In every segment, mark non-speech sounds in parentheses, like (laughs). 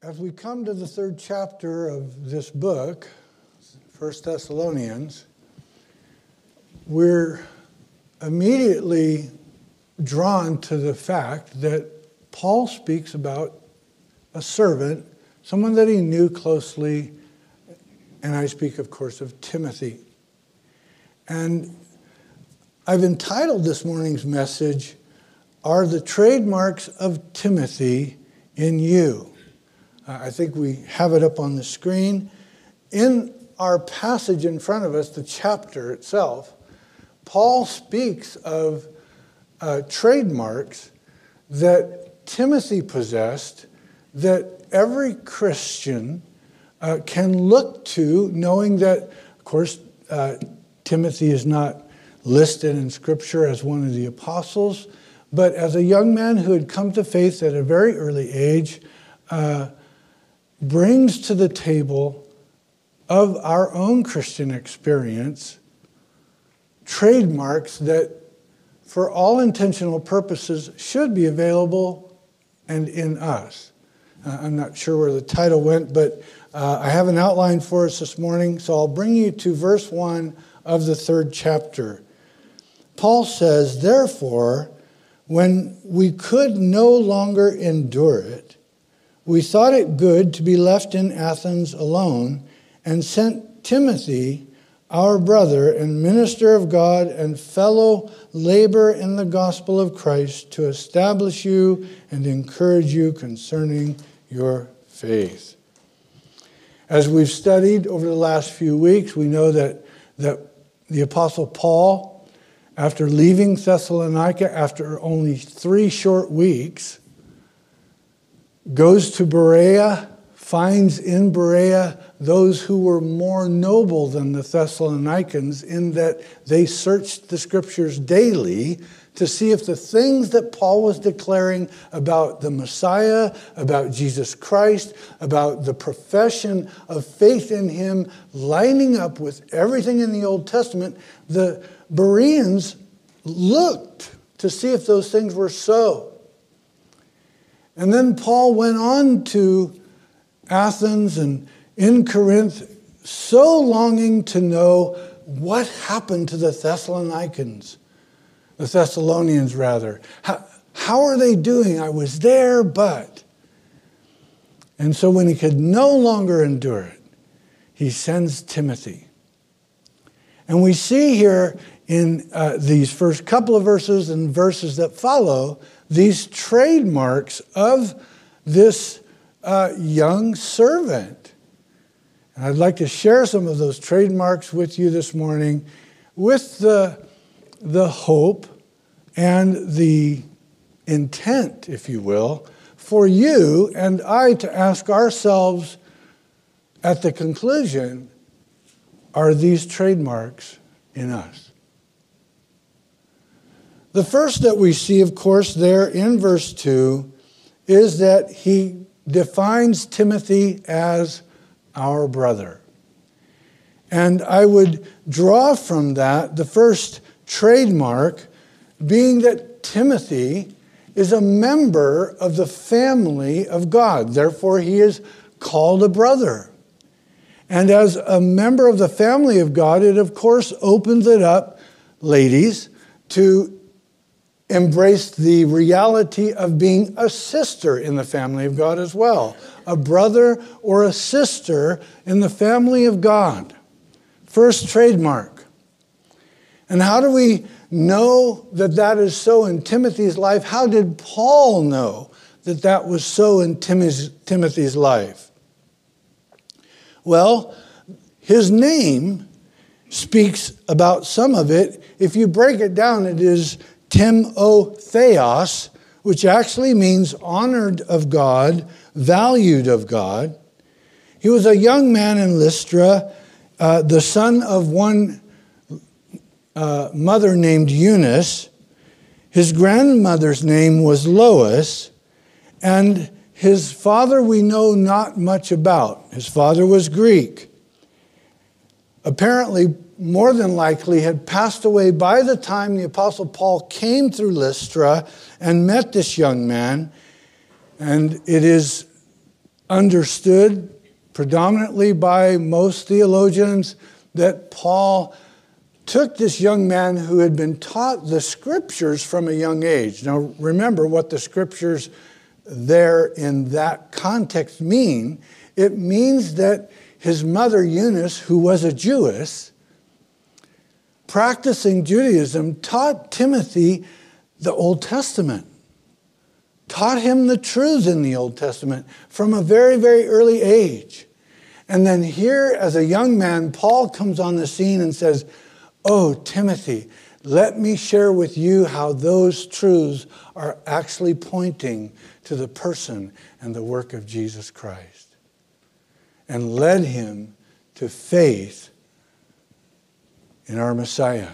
As we come to the third chapter of this book, 1 Thessalonians, we're immediately drawn to the fact that Paul speaks about a servant, someone that he knew closely, and I speak, of course, of Timothy. And I've entitled this morning's message, Are the Trademarks of Timothy in You? I think we have it up on the screen. In our passage in front of us, the chapter itself, Paul speaks of uh, trademarks that Timothy possessed that every Christian uh, can look to, knowing that, of course, uh, Timothy is not listed in Scripture as one of the apostles, but as a young man who had come to faith at a very early age, uh, brings to the table of our own Christian experience trademarks that, for all intentional purposes, should be available and in us. Uh, I'm not sure where the title went, but uh, I have an outline for us this morning, so I'll bring you to verse 1 of the third chapter. Paul says, Therefore, when we could no longer endure it, we thought it good to be left in Athens alone and sent Timothy, our brother and minister of God and fellow laborer in the gospel of Christ, to establish you and encourage you concerning your faith. As we've studied over the last few weeks, we know that, that the Apostle Paul, after leaving Thessalonica after only three short weeks, goes to Berea, finds in Berea those who were more noble than the Thessalonians in that they searched the scriptures daily to see if the things that Paul was declaring about the Messiah, about Jesus Christ, about the profession of faith in him lining up with everything in the Old Testament, the Bereans looked to see if those things were so. And then Paul went on to Athens and in Corinth, so longing to know what happened to the Thessalonians, the Thessalonians rather. How, how are they doing? I was there, but. And so when he could no longer endure it, he sends Timothy. And we see here in uh, these first couple of verses and verses that follow these trademarks of this uh, young servant. And I'd like to share some of those trademarks with you this morning with the, the hope and the intent, if you will, for you and I to ask ourselves at the conclusion are these trademarks in us? The first that we see, of course, there in verse 2 is that he defines Timothy as our brother. And I would draw from that the first trademark being that Timothy is a member of the family of God. Therefore, he is called a brother. And as a member of the family of God, it of course opens it up, ladies, to embraced the reality of being a sister in the family of God as well, a brother or a sister in the family of God. First trademark. And how do we know that that is so in Timothy's life? How did Paul know that that was so in Timothy's life? Well, his name speaks about some of it. If you break it down, it is Timotheos, which actually means honored of God, valued of God. He was a young man in Lystra, uh, the son of one uh, mother named Eunice. His grandmother's name was Lois, and his father we know not much about. His father was Greek. Apparently, more than likely had passed away by the time the Apostle Paul came through Lystra and met this young man. And it is understood predominantly by most theologians that Paul took this young man who had been taught the scriptures from a young age. Now, remember what the scriptures there in that context mean. It means that his mother, Eunice, who was a Jewess, practicing Judaism, taught Timothy the Old Testament, taught him the truths in the Old Testament from a very, very early age. And then here, as a young man, Paul comes on the scene and says, Oh, Timothy, let me share with you how those truths are actually pointing to the person and the work of Jesus Christ. And led him to faith in our Messiah.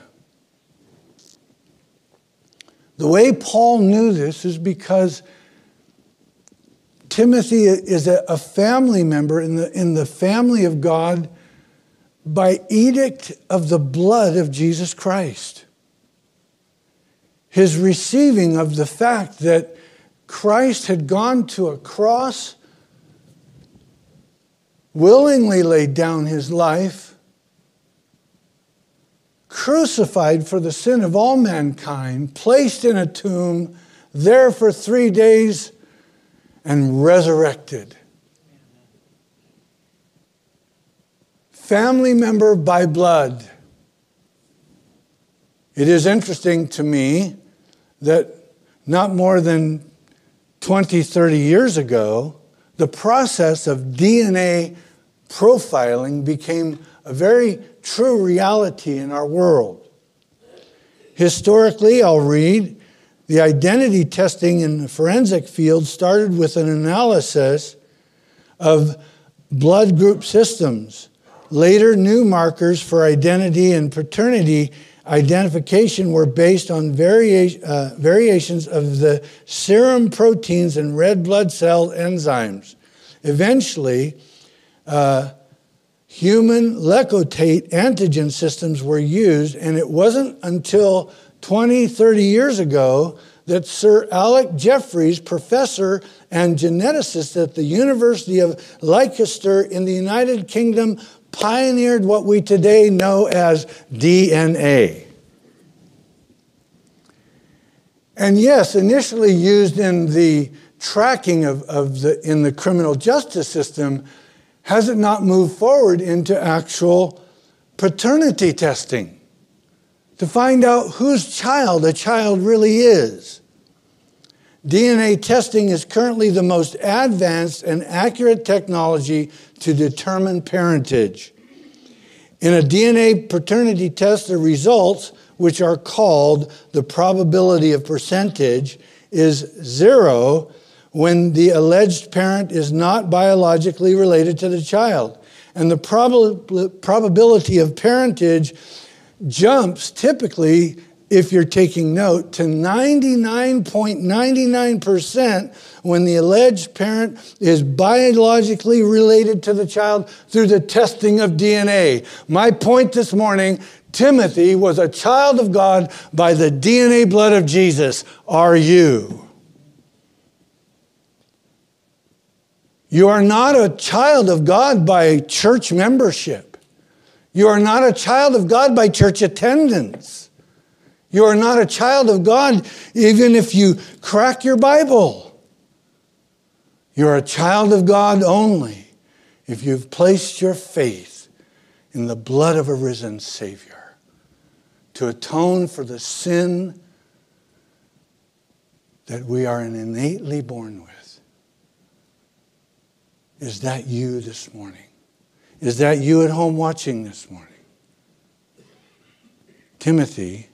The way Paul knew this is because Timothy is a, family member in the, in the family of God by edict of the blood of Jesus Christ. His receiving of the fact that Christ had gone to a cross, willingly laid down his life, crucified for the sin of all mankind, placed in a tomb, there for three days and resurrected. Family member by blood. It is interesting to me that not more than 20, 30 years ago, the process of DNA profiling became a very true reality in our world. Historically, I'll read, the identity testing in the forensic field started with an analysis of blood group systems. Later, new markers for identity and paternity identification were based on varia- uh, variations of the serum proteins and red blood cell enzymes. Eventually, uh, human leukocyte antigen systems were used, and it wasn't until 20, 30 years ago that Sir Alec Jeffreys, professor and geneticist at the University of Leicester in the United Kingdom, pioneered what we today know as DNA. And yes, initially used in the tracking of, of the, in the criminal justice system, has it not moved forward into actual paternity testing? to find out whose child a child really is. DNA testing is currently the most advanced and accurate technology to determine parentage. In a DNA paternity test, the results, which are called the probability of percentage, is zero when the alleged parent is not biologically related to the child. And the prob- probability of parentage jumps typically, if you're taking note, to 99.99% when the alleged parent is biologically related to the child through the testing of DNA. My point this morning Timothy was a child of God by the DNA blood of Jesus. Are you? You are not a child of God by church membership. You are not a child of God by church attendance. You are not a child of God even if you crack your Bible. You're a child of God only if you've placed your faith in the blood of a risen Savior to atone for the sin that we are innately born with. Is that you this morning? Is that you at home watching this morning? Timothy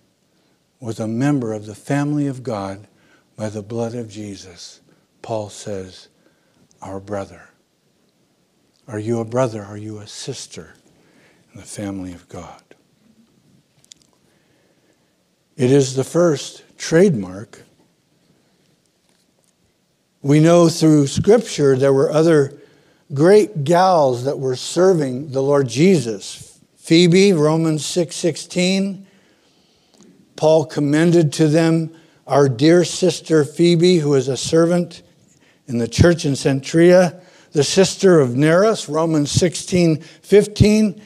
was a member of the family of God by the blood of Jesus. Paul says, our brother. Are you a brother? Are you a sister in the family of God? It is the first trademark. We know through Scripture there were other great gals that were serving the Lord Jesus. Phoebe, Romans 6:16. 6, Paul commended to them our dear sister Phoebe, who is a servant in the church in Cenchrea, the sister of Nereus, Romans 16, 15.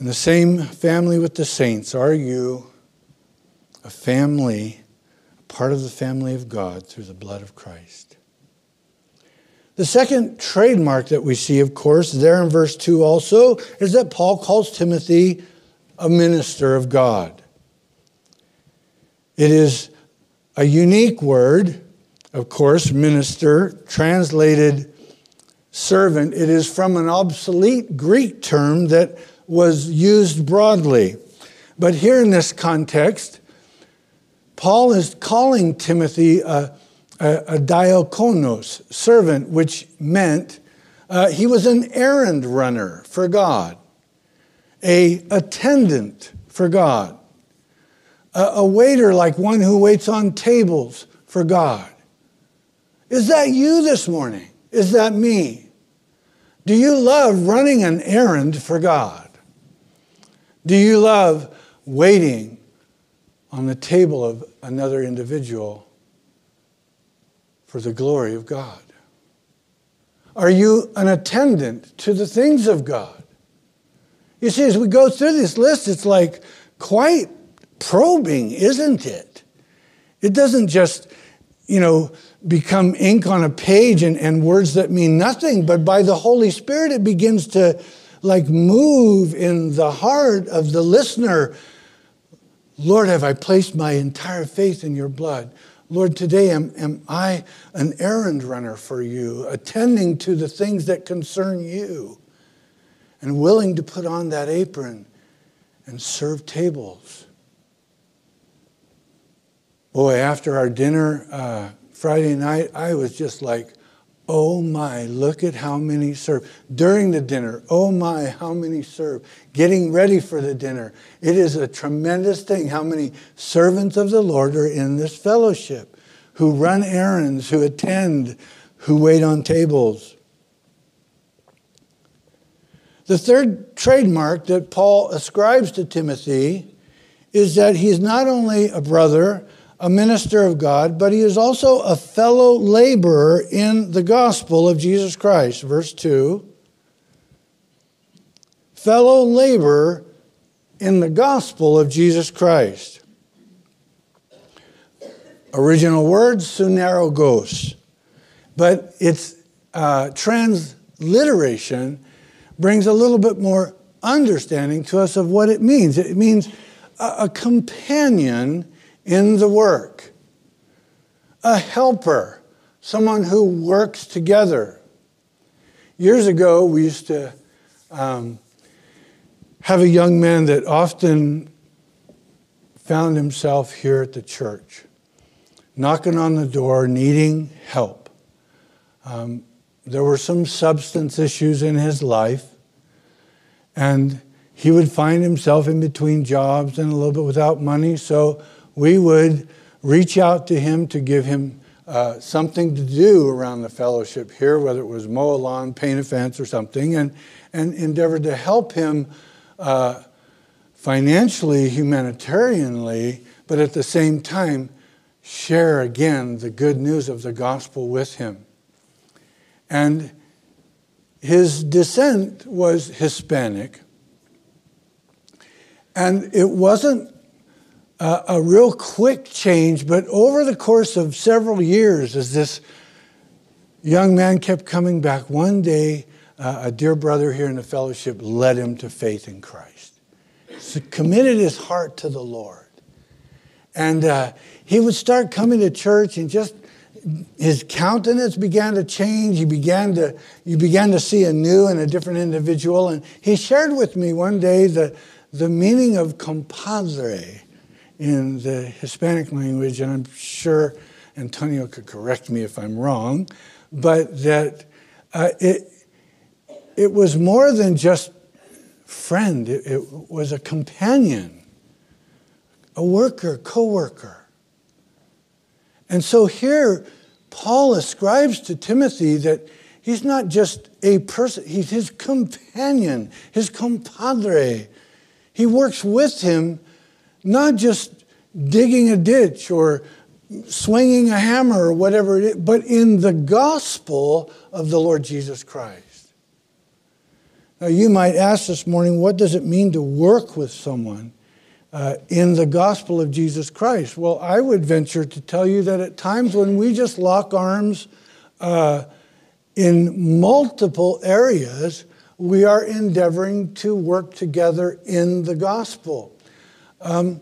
In the same family with the saints, are you a family, part of the family of God through the blood of Christ? The second trademark that we see, of course, there in verse 2 also, is that Paul calls Timothy a minister of God. It is a unique word, of course, minister, translated servant. It is from an obsolete Greek term that was used broadly. But here in this context, Paul is calling Timothy a, a, a diakonos, servant, which meant uh, he was an errand runner for God, a attendant for God, a, a waiter like one who waits on tables for God. Is that you this morning? Is that me? Do you love running an errand for God? Do you love waiting on the table of another individual for the glory of God? Are you an attendant to the things of God? You see, as we go through this list, it's like quite probing, isn't it? It doesn't just, you know, become ink on a page and, and words that mean nothing, but by the Holy Spirit, it begins to like move in the heart of the listener. Lord, have I placed my entire faith in your blood? Lord, today am, am I an errand runner for you, attending to the things that concern you, and willing to put on that apron and serve tables. Boy, after our dinner uh, Friday night, I was just like, Oh my, look at how many serve. During the dinner, oh my, how many serve. Getting ready for the dinner. It is a tremendous thing how many servants of the Lord are in this fellowship, who run errands, who attend, who wait on tables. The third trademark that Paul ascribes to Timothy is that he's not only a brother, a minister of God, but he is also a fellow laborer in the gospel of Jesus Christ. Verse 2 fellow laborer in the gospel of Jesus Christ. Original word, sunergos. But its uh, transliteration brings a little bit more understanding to us of what it means. It means a, a companion in the work, a helper, someone who works together. Years ago, we used to um, have a young man that often found himself here at the church, knocking on the door, needing help. Um, there were some substance issues in his life, and he would find himself in between jobs and a little bit without money, so we would reach out to him to give him uh, something to do around the fellowship here, whether it was mow a lawn, paint a fence, or something, and, and endeavor to help him uh, financially, humanitarianly, but at the same time, share again the good news of the gospel with him. And his descent was Hispanic. And it wasn't a, a real quick change, but over the course of several years, as this young man kept coming back, one day uh, a dear brother here in the fellowship led him to faith in Christ. So committed his heart to the Lord. And uh, he would start coming to church and just his countenance began to change. He began to, you began to see a new and a different individual. And he shared with me one day the, the meaning of compadre in the Hispanic language, and I'm sure Antonio could correct me if I'm wrong, but that uh, it, it was more than just friend, it, it was a companion, a worker, co worker. And so here, Paul ascribes to Timothy that he's not just a person, he's his companion, his compadre. He works with him not just digging a ditch or swinging a hammer or whatever it is, but in the gospel of the Lord Jesus Christ. You might ask this morning, what does it mean to work with someone uh, in the gospel of Jesus Christ? Well, I would venture to tell you that at times when we just lock arms uh, in multiple areas, we are endeavoring to work together in the gospel. Um,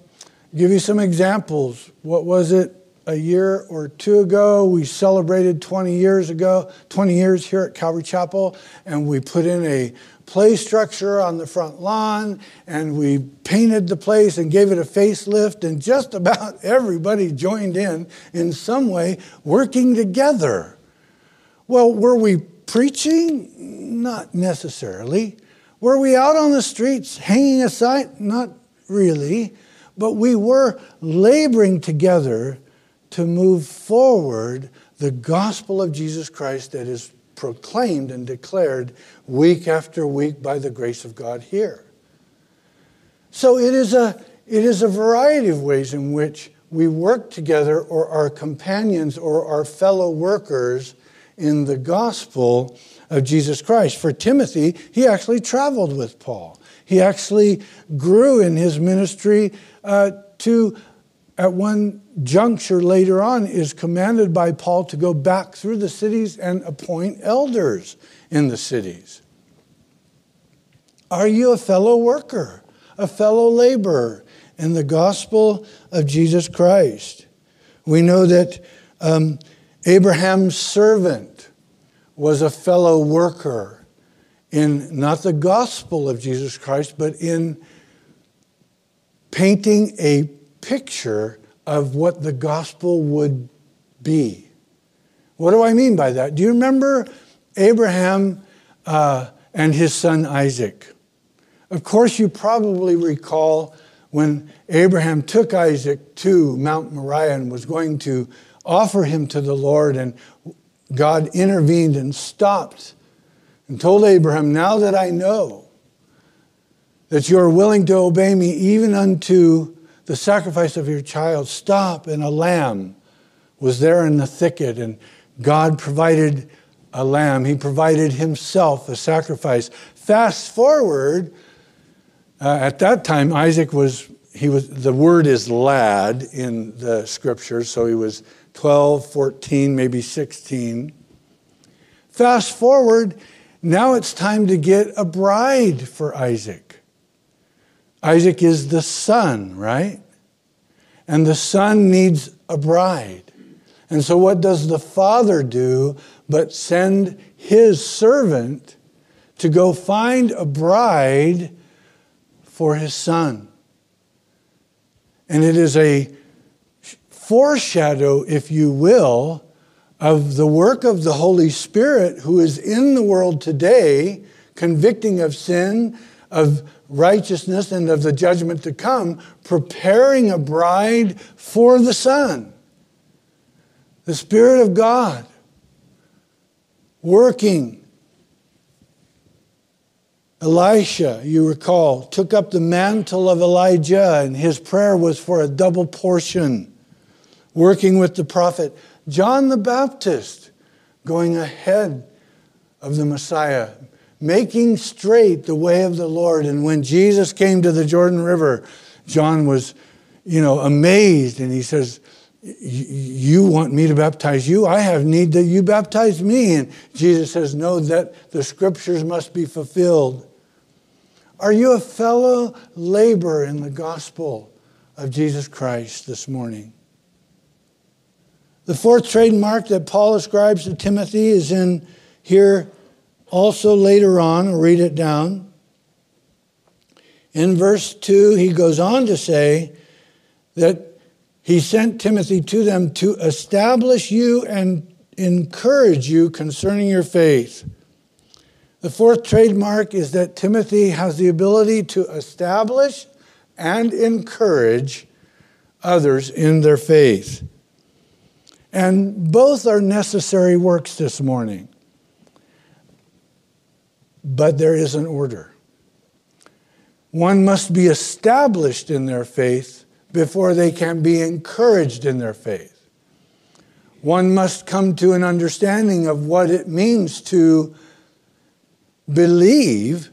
give you some examples. What was it? A year or two ago, we celebrated 20 years ago, 20 years here at Calvary Chapel, and we put in a play structure on the front lawn, and we painted the place and gave it a facelift, and just (laughs) about everybody joined in in some way, working together. Well, were we preaching? Not necessarily. Were we out on the streets hanging a sign? Not really. But we were laboring together to move forward the gospel of Jesus Christ that is proclaimed and declared week after week by the grace of God here. So it is a, it is a variety of ways in which we work together or are companions or are fellow workers in the gospel of Jesus Christ. For Timothy, he actually traveled with Paul. He actually grew in his ministry uh, to, at one juncture later on, is commanded by Paul to go back through the cities and appoint elders in the cities. Are you a fellow worker, a fellow laborer in the gospel of Jesus Christ? We know that um, Abraham's servant was a fellow worker in not the gospel of Jesus Christ, but in painting a picture of what the gospel would be. What do I mean by that? Do you remember Abraham uh, and his son Isaac? Of course, you probably recall when Abraham took Isaac to Mount Moriah and was going to offer him to the Lord, and God intervened and stopped and told Abraham, Now that I know that you are willing to obey me even unto the sacrifice of your child, stop. And a lamb was there in the thicket, and God provided a lamb. He provided himself a sacrifice. Fast forward, uh, at that time, Isaac was, he was, the word is lad in the scriptures, so he was 12, 14, maybe 16. Fast forward, now it's time to get a bride for Isaac. Isaac is the son, right? And the son needs a bride. And so, what does the father do but send his servant to go find a bride for his son? And it is a foreshadow, if you will, of the work of the Holy Spirit who is in the world today, convicting of sin, of righteousness, and of the judgment to come, preparing a bride for the Son. The Spirit of God working. Elisha, you recall, took up the mantle of Elijah, and his prayer was for a double portion working with the prophet John the Baptist, going ahead of the Messiah, making straight the way of the Lord. And when Jesus came to the Jordan River, John was, you know, amazed and he says, you want me to baptize you? I have need that you baptize me. And Jesus says, No, that the scriptures must be fulfilled. Are you a fellow laborer in the gospel of Jesus Christ this morning? The fourth trademark that Paul ascribes to Timothy is in here also later on. Read it down. In verse 2, he goes on to say that he sent Timothy to them to establish you and encourage you concerning your faith. The fourth trademark is that Timothy has the ability to establish and encourage others in their faith. And both are necessary works this morning. But there is an order. One must be established in their faith before they can be encouraged in their faith. One must come to an understanding of what it means to believe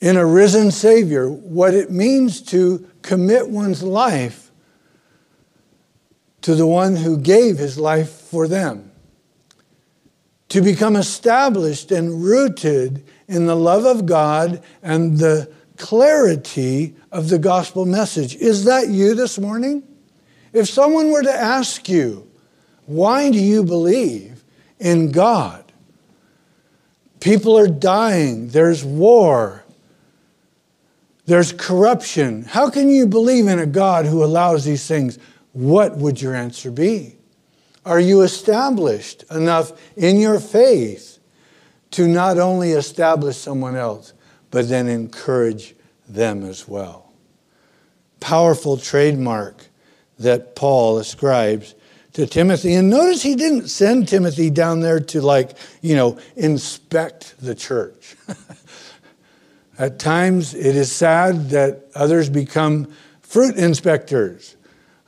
in a risen Savior, what it means to commit one's life to the one who gave his life for them, to become established and rooted in the love of God and the clarity of the gospel message. Is that you this morning? If someone were to ask you, why do you believe in God? People are dying, there's war, there's corruption. How can you believe in a God who allows these things? What would your answer be? Are you established enough in your faith to not only establish someone else, but then encourage them as well? Powerful trademark that Paul ascribes to Timothy. And notice he didn't send Timothy down there to, like, you know, inspect the church. (laughs) At times, it is sad that others become fruit inspectors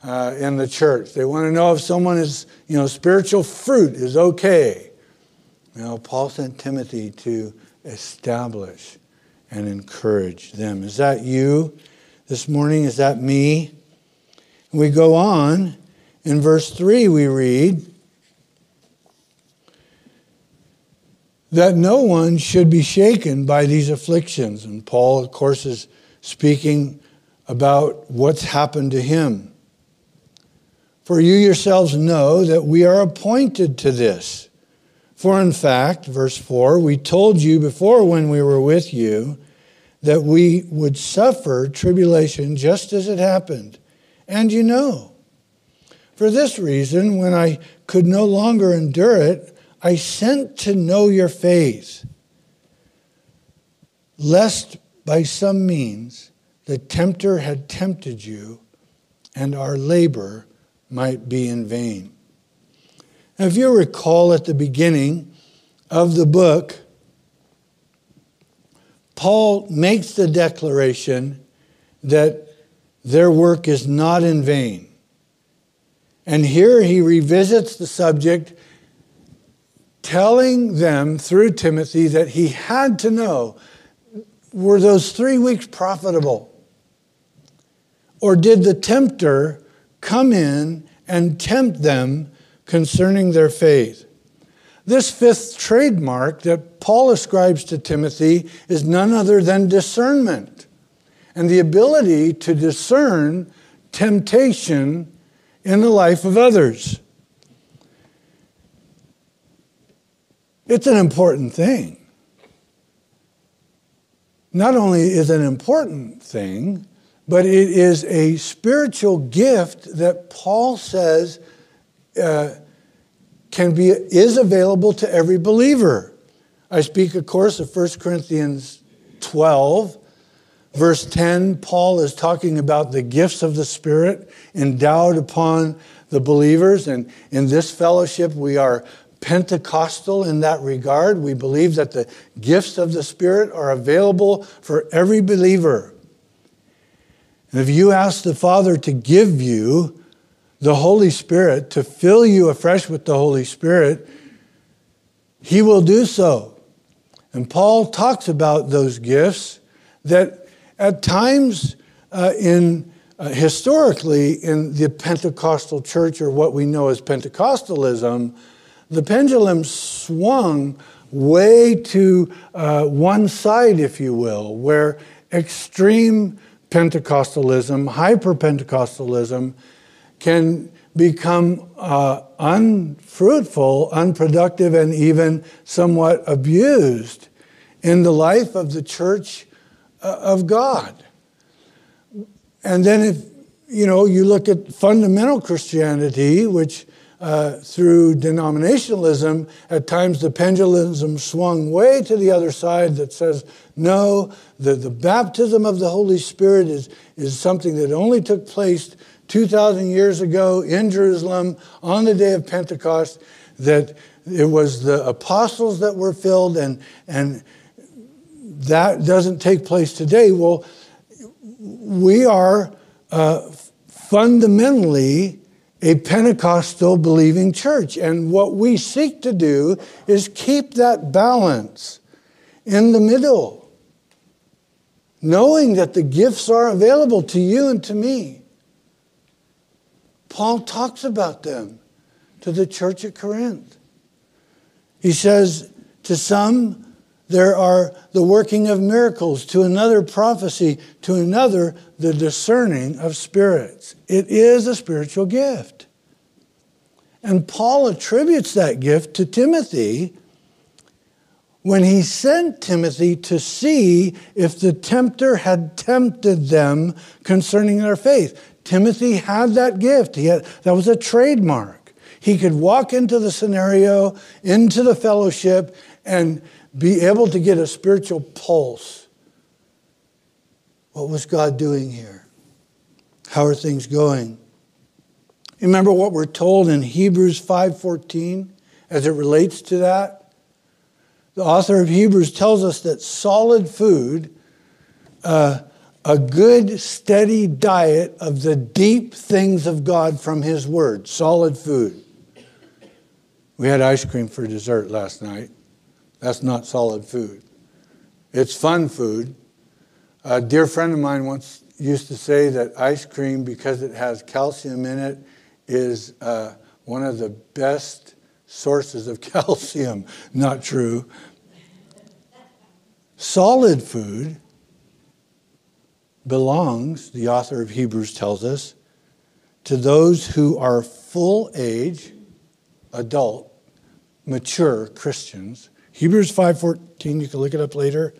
uh, in the church. They want to know if someone is, you know, spiritual fruit is okay. You know, Paul sent Timothy to establish and encourage them. Is that you this morning? Is that me? We go on in verse 3, we read that no one should be shaken by these afflictions. And Paul, of course, is speaking about what's happened to him. For you yourselves know that we are appointed to this. For in fact, verse 4, we told you before when we were with you that we would suffer tribulation just as it happened. And you know. For this reason, when I could no longer endure it, I sent to know your faith, lest by some means the tempter had tempted you and our labor might be in vain. Now, if you recall at the beginning of the book, Paul makes the declaration that their work is not in vain. And here he revisits the subject, telling them through Timothy that he had to know were those three weeks profitable? Or did the tempter come in and tempt them concerning their faith? This fifth trademark that Paul ascribes to Timothy is none other than discernment and the ability to discern temptation in the life of others. It's an important thing. Not only is it an important thing, but it is a spiritual gift that Paul says uh, can be is available to every believer. I speak, of course, of 1 Corinthians 12, Verse 10, Paul is talking about the gifts of the Spirit endowed upon the believers. And in this fellowship, we are Pentecostal in that regard. We believe that the gifts of the Spirit are available for every believer. And if you ask the Father to give you the Holy Spirit, to fill you afresh with the Holy Spirit, He will do so. And Paul talks about those gifts that at times, uh, in uh, historically in the Pentecostal church, or what we know as Pentecostalism, the pendulum swung way to uh, one side, if you will, where extreme Pentecostalism, hyper Pentecostalism, can become uh, unfruitful, unproductive, and even somewhat abused in the life of the church uh, of God. And then if you know you look at fundamental Christianity, which uh, through denominationalism, at times the pendulum swung way to the other side that says, no, the, the baptism of the Holy Spirit is, is something that only took place 2,000 years ago in Jerusalem on the day of Pentecost, that it was the apostles that were filled and, and that doesn't take place today. Well, we are uh, fundamentally a Pentecostal believing church. And what we seek to do is keep that balance in the middle, knowing that the gifts are available to you and to me. Paul talks about them to the church at Corinth. He says, To some, there are the working of miracles, to another, prophecy, to another, the discerning of spirits. It is a spiritual gift. And Paul attributes that gift to Timothy when he sent Timothy to see if the tempter had tempted them concerning their faith. Timothy had that gift. He had, that was a trademark. He could walk into the scenario, into the fellowship, and be able to get a spiritual pulse. What was God doing here? How are things going? Remember what we're told in Hebrews 5:14 as it relates to that? The author of Hebrews tells us that solid food, uh, a good, steady diet of the deep things of God from His Word, solid food. We had ice cream for dessert last night. That's not solid food. It's fun food. A dear friend of mine once used to say that ice cream, because it has calcium in it, is uh, one of the best sources of (laughs) calcium. Not true. Solid food belongs, the author of Hebrews tells us, to those who are full age, adult, mature Christians Hebrews 5:14, you can look it up later.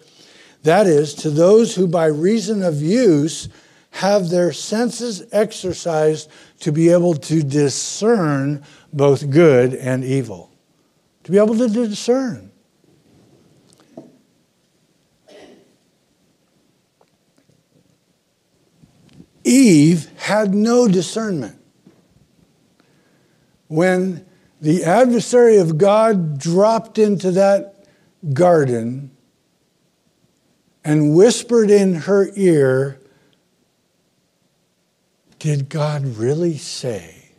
That is to those who by reason of use have their senses exercised to be able to discern both good and evil. To be able to discern. Eve had no discernment. When the adversary of God dropped into that garden and whispered in her ear, Did God really say?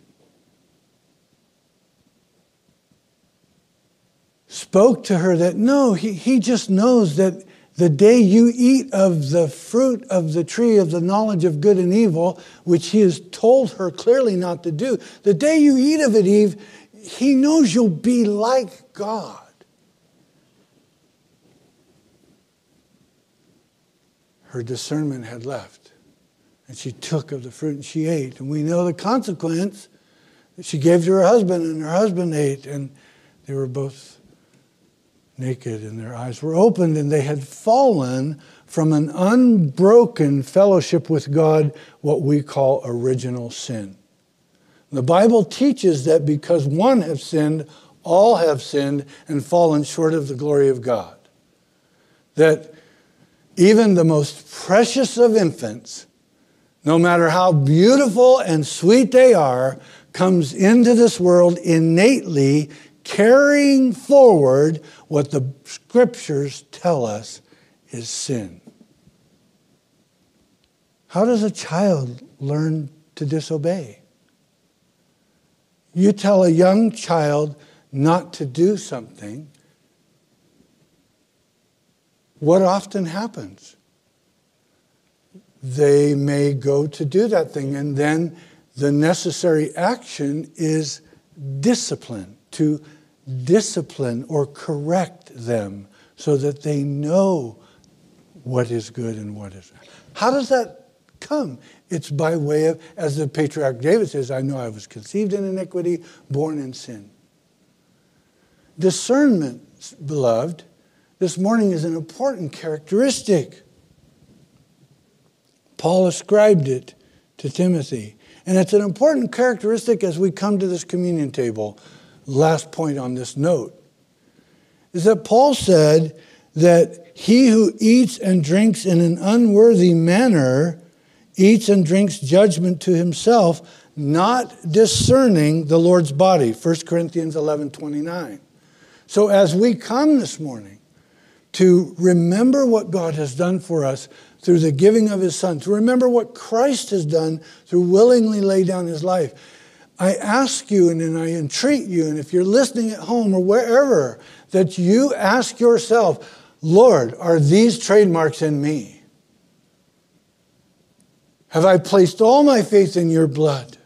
Spoke to her that no, he, he just knows that the day you eat of the fruit of the tree of the knowledge of good and evil, which he has told her clearly not to do, the day you eat of it, Eve, he knows you'll be like God. Her discernment had left, and she took of the fruit and she ate. And we know the consequence that she gave to her husband, and her husband ate, and they were both naked, and their eyes were opened, and they had fallen from an unbroken fellowship with God, what we call original sin. The Bible teaches that because one have sinned, all have sinned and fallen short of the glory of God. That even the most precious of infants, no matter how beautiful and sweet they are, comes into this world innately carrying forward what the scriptures tell us is sin. How does a child learn to disobey? You tell a young child not to do something, what often happens? They may go to do that thing, and then the necessary action is discipline, to discipline or correct them so that they know what is good and what is. Not. How does that come? It's by way of, as the patriarch David says, I know I was conceived in iniquity, born in sin. Discernment, beloved, this morning is an important characteristic. Paul ascribed it to Timothy. And it's an important characteristic as we come to this communion table. Last point on this note is that Paul said that he who eats and drinks in an unworthy manner eats and drinks judgment to himself, not discerning the Lord's body. 1 Corinthians 11 29. So as we come this morning to remember what God has done for us through the giving of his son, to remember what Christ has done through willingly lay down his life, I ask you and, I entreat you, and if you're listening at home or wherever, that you ask yourself, Lord, are these trademarks in me? Have I placed all my faith in your blood?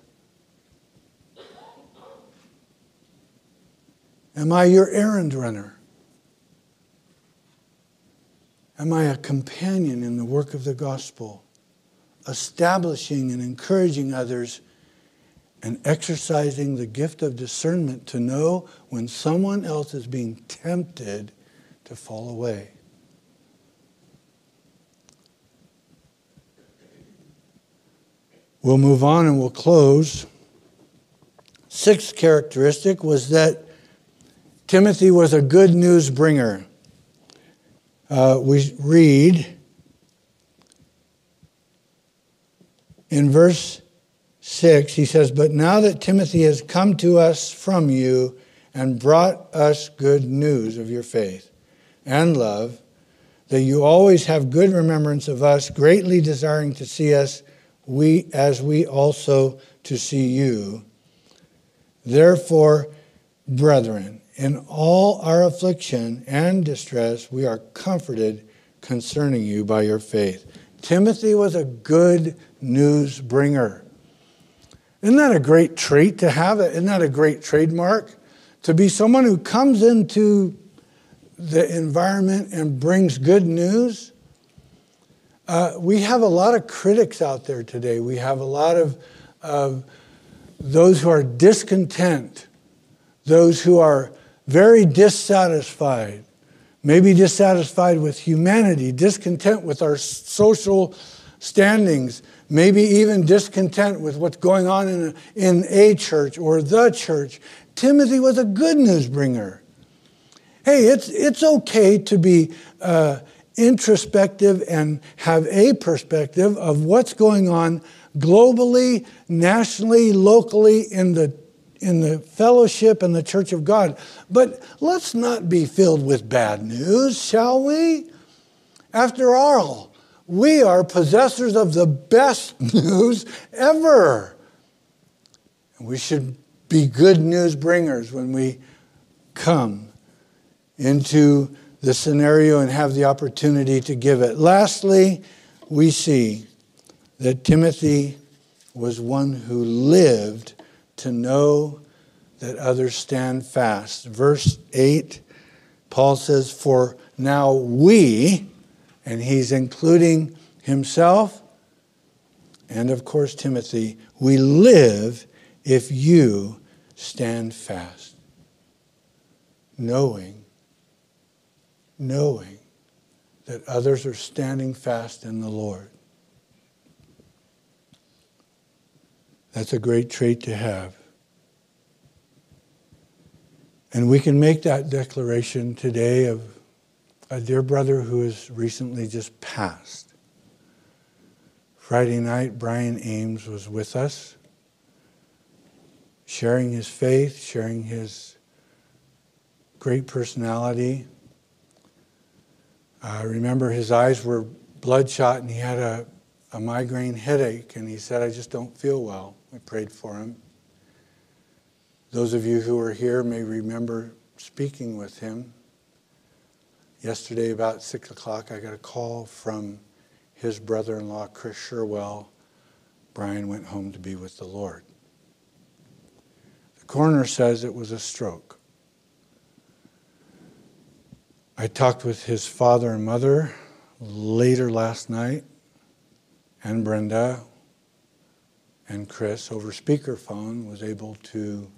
Am I your errand runner? Am I a companion in the work of the gospel, establishing and encouraging others and exercising the gift of discernment to know when someone else is being tempted to fall away? We'll move on and we'll close. Sixth characteristic was that Timothy was a good news bringer. Uh, we read in verse 6, he says, But now that Timothy has come to us from you and brought us good news of your faith and love, that you always have good remembrance of us, greatly desiring to see us, we as we also to see you. Therefore, brethren, in all our affliction and distress, we are comforted concerning you by your faith. Timothy was a good news bringer. Isn't that a great trait to have? Isn't that a great trademark? To be someone who comes into the environment and brings good news. Uh, we have a lot of critics out there today. We have a lot of, of those who are discontent, those who are very dissatisfied, maybe dissatisfied with humanity, discontent with our social standings, maybe even discontent with what's going on in a, in a church or the church. Timothy was a good news bringer. Hey, it's, it's okay to be uh, introspective and have a perspective of what's going on globally, nationally, locally in the in the fellowship and the church of God. But let's not be filled with bad news, shall we? After all, we are possessors of the best (laughs) news ever. And we should be good news bringers when we come into the scenario and have the opportunity to give it. Lastly, we see that Timothy was one who lived to know that others stand fast. Verse 8, Paul says, For now we, and he's including himself and, of course, Timothy, we live if you stand fast. Knowing, knowing that others are standing fast in the Lord. That's a great trait to have. And we can make that declaration today of a dear brother who has recently just passed. Friday night, Brian Ames was with us, sharing his faith, sharing his great personality. I remember his eyes were bloodshot and he had a, a migraine headache, and he said, I just don't feel well. We prayed for him. Those of you who are here may remember speaking with him. Yesterday, about 6 o'clock, I got a call from his brother in law, Chris Sherwell. Brian went home to be with the Lord. The coroner says it was a stroke. I talked with his father and mother later last night, and Brenda and Chris over speakerphone was able to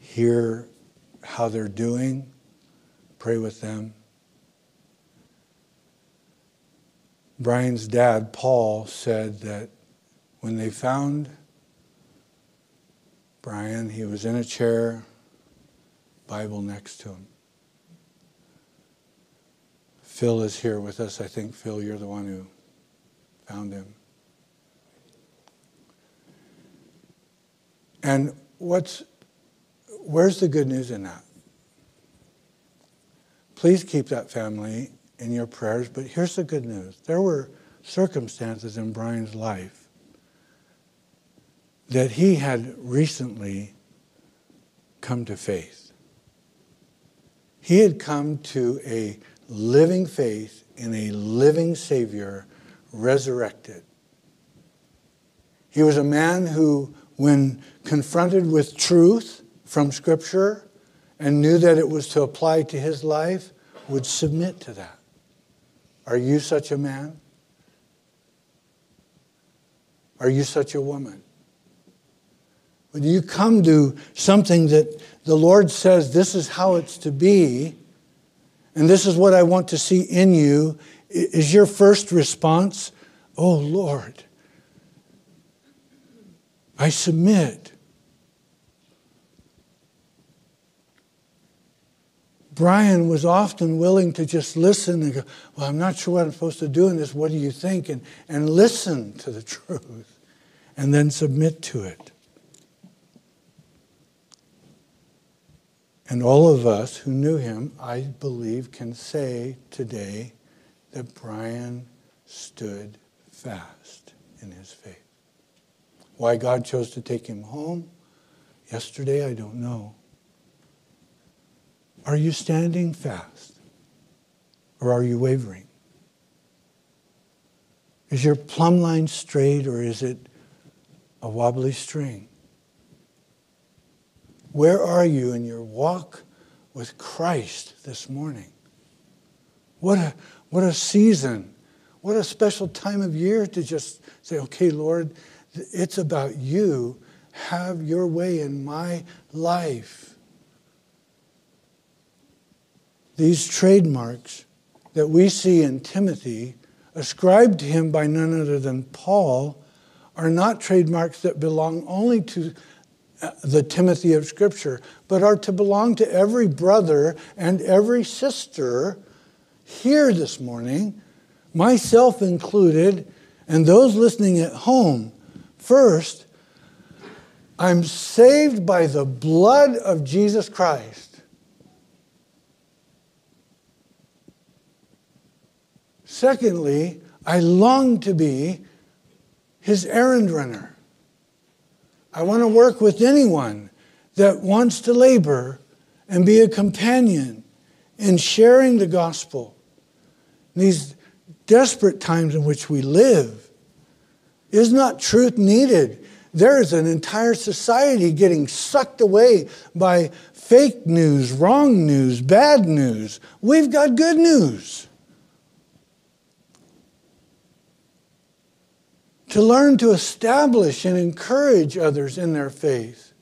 hear how they're doing, pray with them. Brian's dad, Paul, said that when they found Brian, he was in a chair, Bible next to him. Phil is here with us. I think, Phil, you're the one who found him. And what's where's the good news in that? Please keep that family in your prayers, but here's the good news. There were circumstances in Brian's life that he had recently come to faith. He had come to a living faith in a living Savior resurrected. He was a man who, when confronted with truth from Scripture and knew that it was to apply to his life, would submit to that. Are you such a man? Are you such a woman? When you come to something that the Lord says this is how it's to be, and this is what I want to see in you, is your first response, Oh Lord, I submit. Brian was often willing to just listen and go, Well, I'm not sure what I'm supposed to do in this. What do you think? And, and listen to the (laughs) truth and then submit to it. And all of us who knew him, I believe, can say today that Brian stood fast in his faith. Why God chose to take him home yesterday, I don't know. Are you standing fast? Or are you wavering? Is your plumb line straight or is it a wobbly string? Where are you in your walk with Christ this morning? What a, what a season. What a special time of year to just say, okay, Lord, it's about you. Have your way in my life. These trademarks that we see in Timothy, ascribed to him by none other than Paul, are not trademarks that belong only to uh, the Timothy of Scripture, but are to belong to every brother and every sister here this morning, myself included, and those listening at home. First, I'm saved by the blood of Jesus Christ. Secondly, I long to be his errand runner. I want to work with anyone that wants to labor and be a companion in sharing the gospel. In these desperate times in which we live, is not truth needed? There is an entire society getting sucked away by fake news, wrong news, bad news. We've got good news. To learn to establish and encourage others in their faith.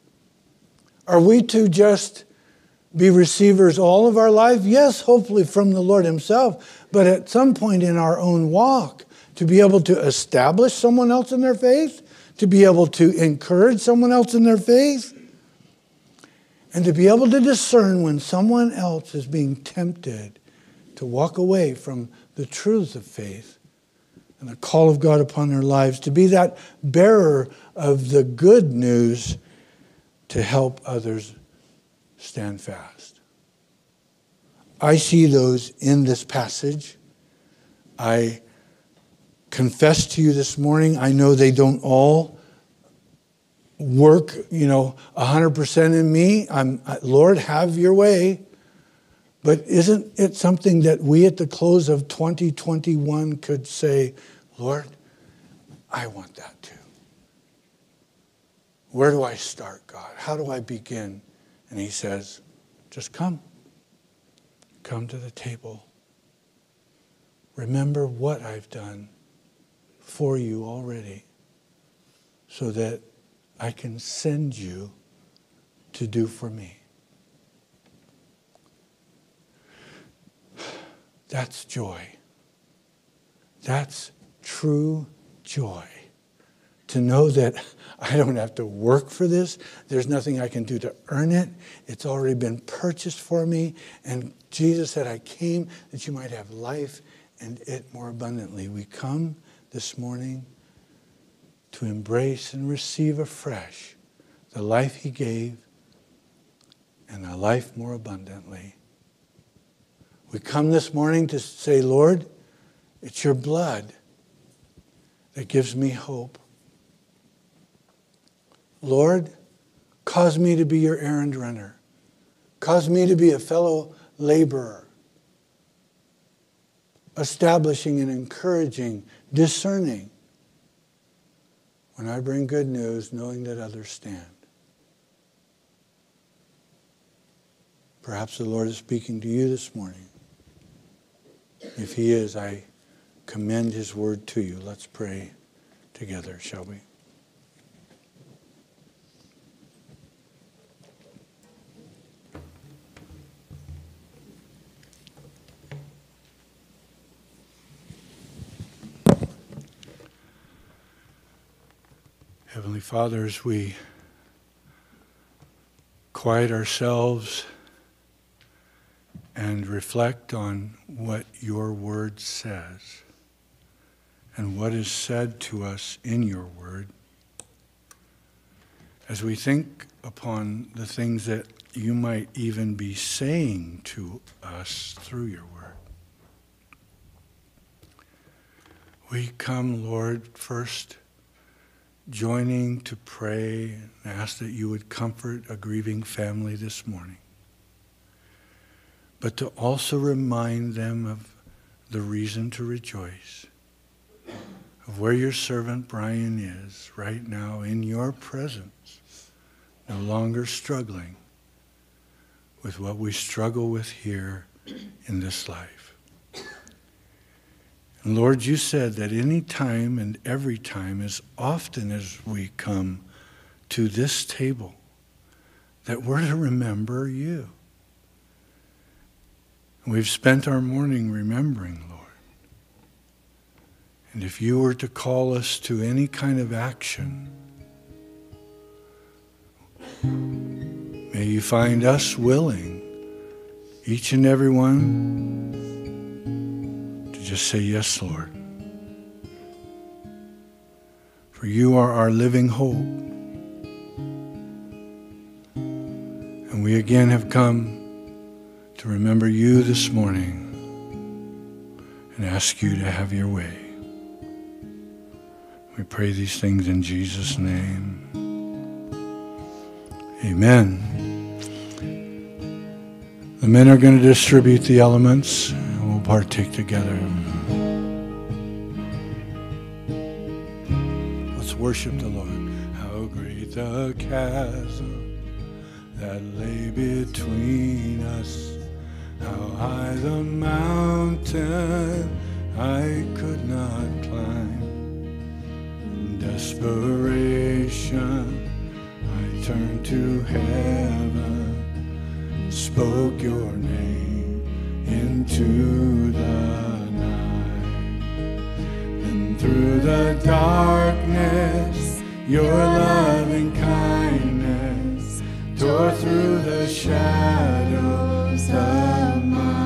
Are we to just be receivers all of our life? Yes, hopefully from the Lord Himself, but at some point in our own walk, to be able to establish someone else in their faith, to be able to encourage someone else in their faith, and to be able to discern when someone else is being tempted to walk away from the truths of faith and the call of God upon their lives, to be that bearer of the good news to help others stand fast. I see those in this passage. I confess to you this morning, I know they don't all work, you know, 100% in me. I'm Lord, have your way. But isn't it something that we at the close of 2021 could say, Lord, I want that too. Where do I start, God? How do I begin? And he says, just come. Come to the table. Remember what I've done for you already so that I can send you to do for me. That's joy. That's true joy. To know that I don't have to work for this, there's nothing I can do to earn it. It's already been purchased for me. And Jesus said, I came that you might have life and it more abundantly. We come this morning to embrace and receive afresh the life he gave and a life more abundantly. We come this morning to say, Lord, it's your blood that gives me hope. Lord, cause me to be your errand runner. Cause me to be a fellow laborer, establishing and encouraging, discerning when I bring good news, knowing that others stand. Perhaps the Lord is speaking to you this morning. If He is, I commend His word to you. Let's pray together, shall we? Heavenly Father, as we quiet ourselves and reflect on what your word says and what is said to us in your word, as we think upon the things that you might even be saying to us through your word. We come, Lord, first joining to pray and ask that you would comfort a grieving family this morning, but to also remind them of the reason to rejoice, of where your servant Brian is right now in your presence, no longer struggling with what we struggle with here in this life. And Lord, you said that any time and every time, as often as we come to this table, that we're to remember you. We've spent our morning remembering, Lord. And if you were to call us to any kind of action, may you find us willing, each and every one, to just say, Yes, Lord. For you are our living hope. And we again have come to remember you this morning and ask you to have your way. We pray these things in Jesus' name. Amen. The men are going to distribute the elements and we'll partake together. Let's worship the Lord. How great the chasm that lay between us. How high the mountain I could not climb. Desperation, I turned to heaven, spoke your name into the night. And through the darkness, your loving kindness tore through the shadows of my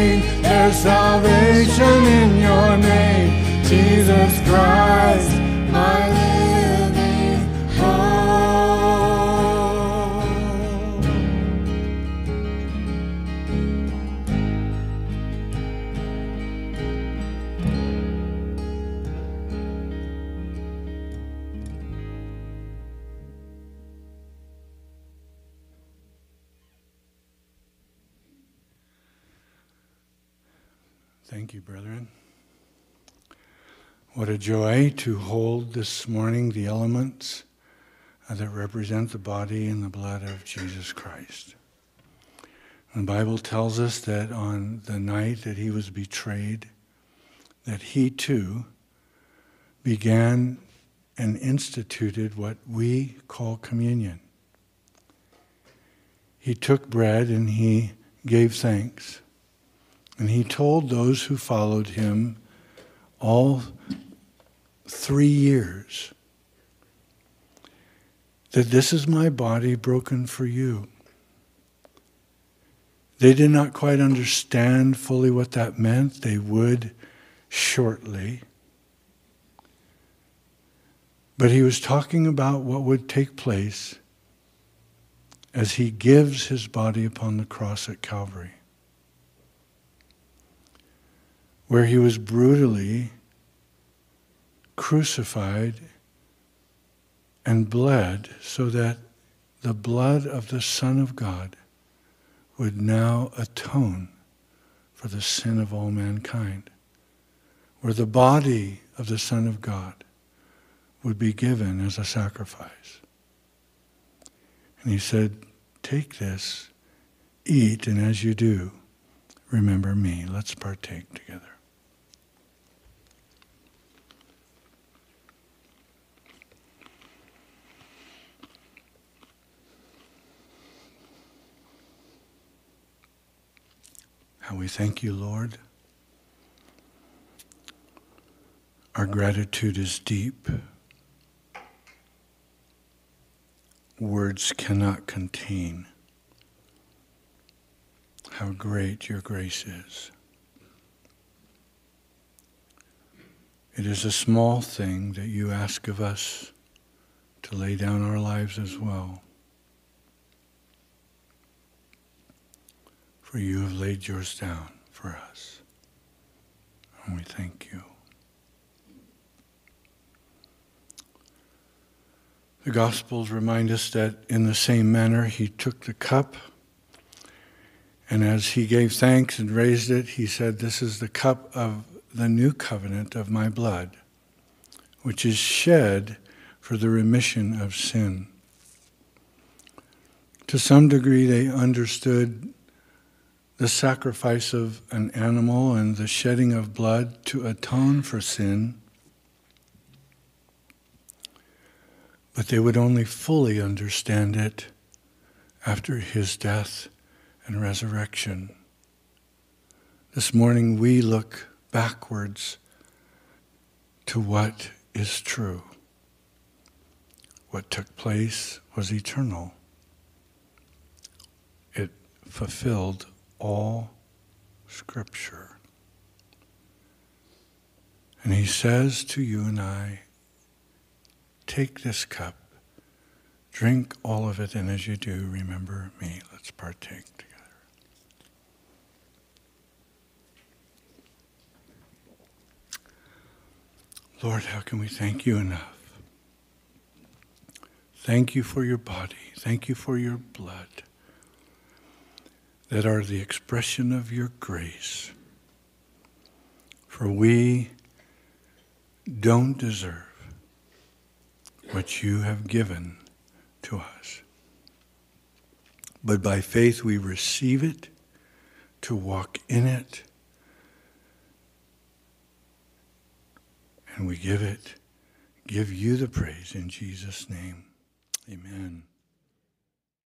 name. There's salvation in your name, Jesus Christ, What a joy to hold this morning the elements that represent the body and the blood of Jesus Christ. The Bible tells us that on the night that he was betrayed, that he too began and instituted what we call communion. He took bread and he gave thanks. And he told those who followed him all three years that this is my body broken for you. They did not quite understand fully what that meant. They would shortly. But he was talking about what would take place as he gives his body upon the cross at Calvary, where he was brutally crucified and bled so that the blood of the Son of God would now atone for the sin of all mankind, where the body of the Son of God would be given as a sacrifice. And he said, Take this, eat, and as you do, remember me. Let's partake together. How we thank you, Lord. Our gratitude is deep. Words cannot contain how great your grace is. It is a small thing that you ask of us to lay down our lives as well. For you have laid yours down for us. And we thank you. The Gospels remind us that in the same manner he took the cup, and as he gave thanks and raised it, he said, This is the cup of the new covenant of my blood, which is shed for the remission of sin. To some degree, they understood the sacrifice of an animal and the shedding of blood to atone for sin. But they would only fully understand it after his death and resurrection. This morning we look backwards to what is true. What took place was eternal. It fulfilled all Scripture. And he says to you and I, take this cup, drink all of it, and as you do, remember me. Let's partake together. Lord, how can we thank you enough? Thank you for your body. Thank you for your blood that are the expression of your grace. For we don't deserve what you have given to us. But by faith we receive it to walk in it, and we give it, give you the praise in Jesus' name. Amen.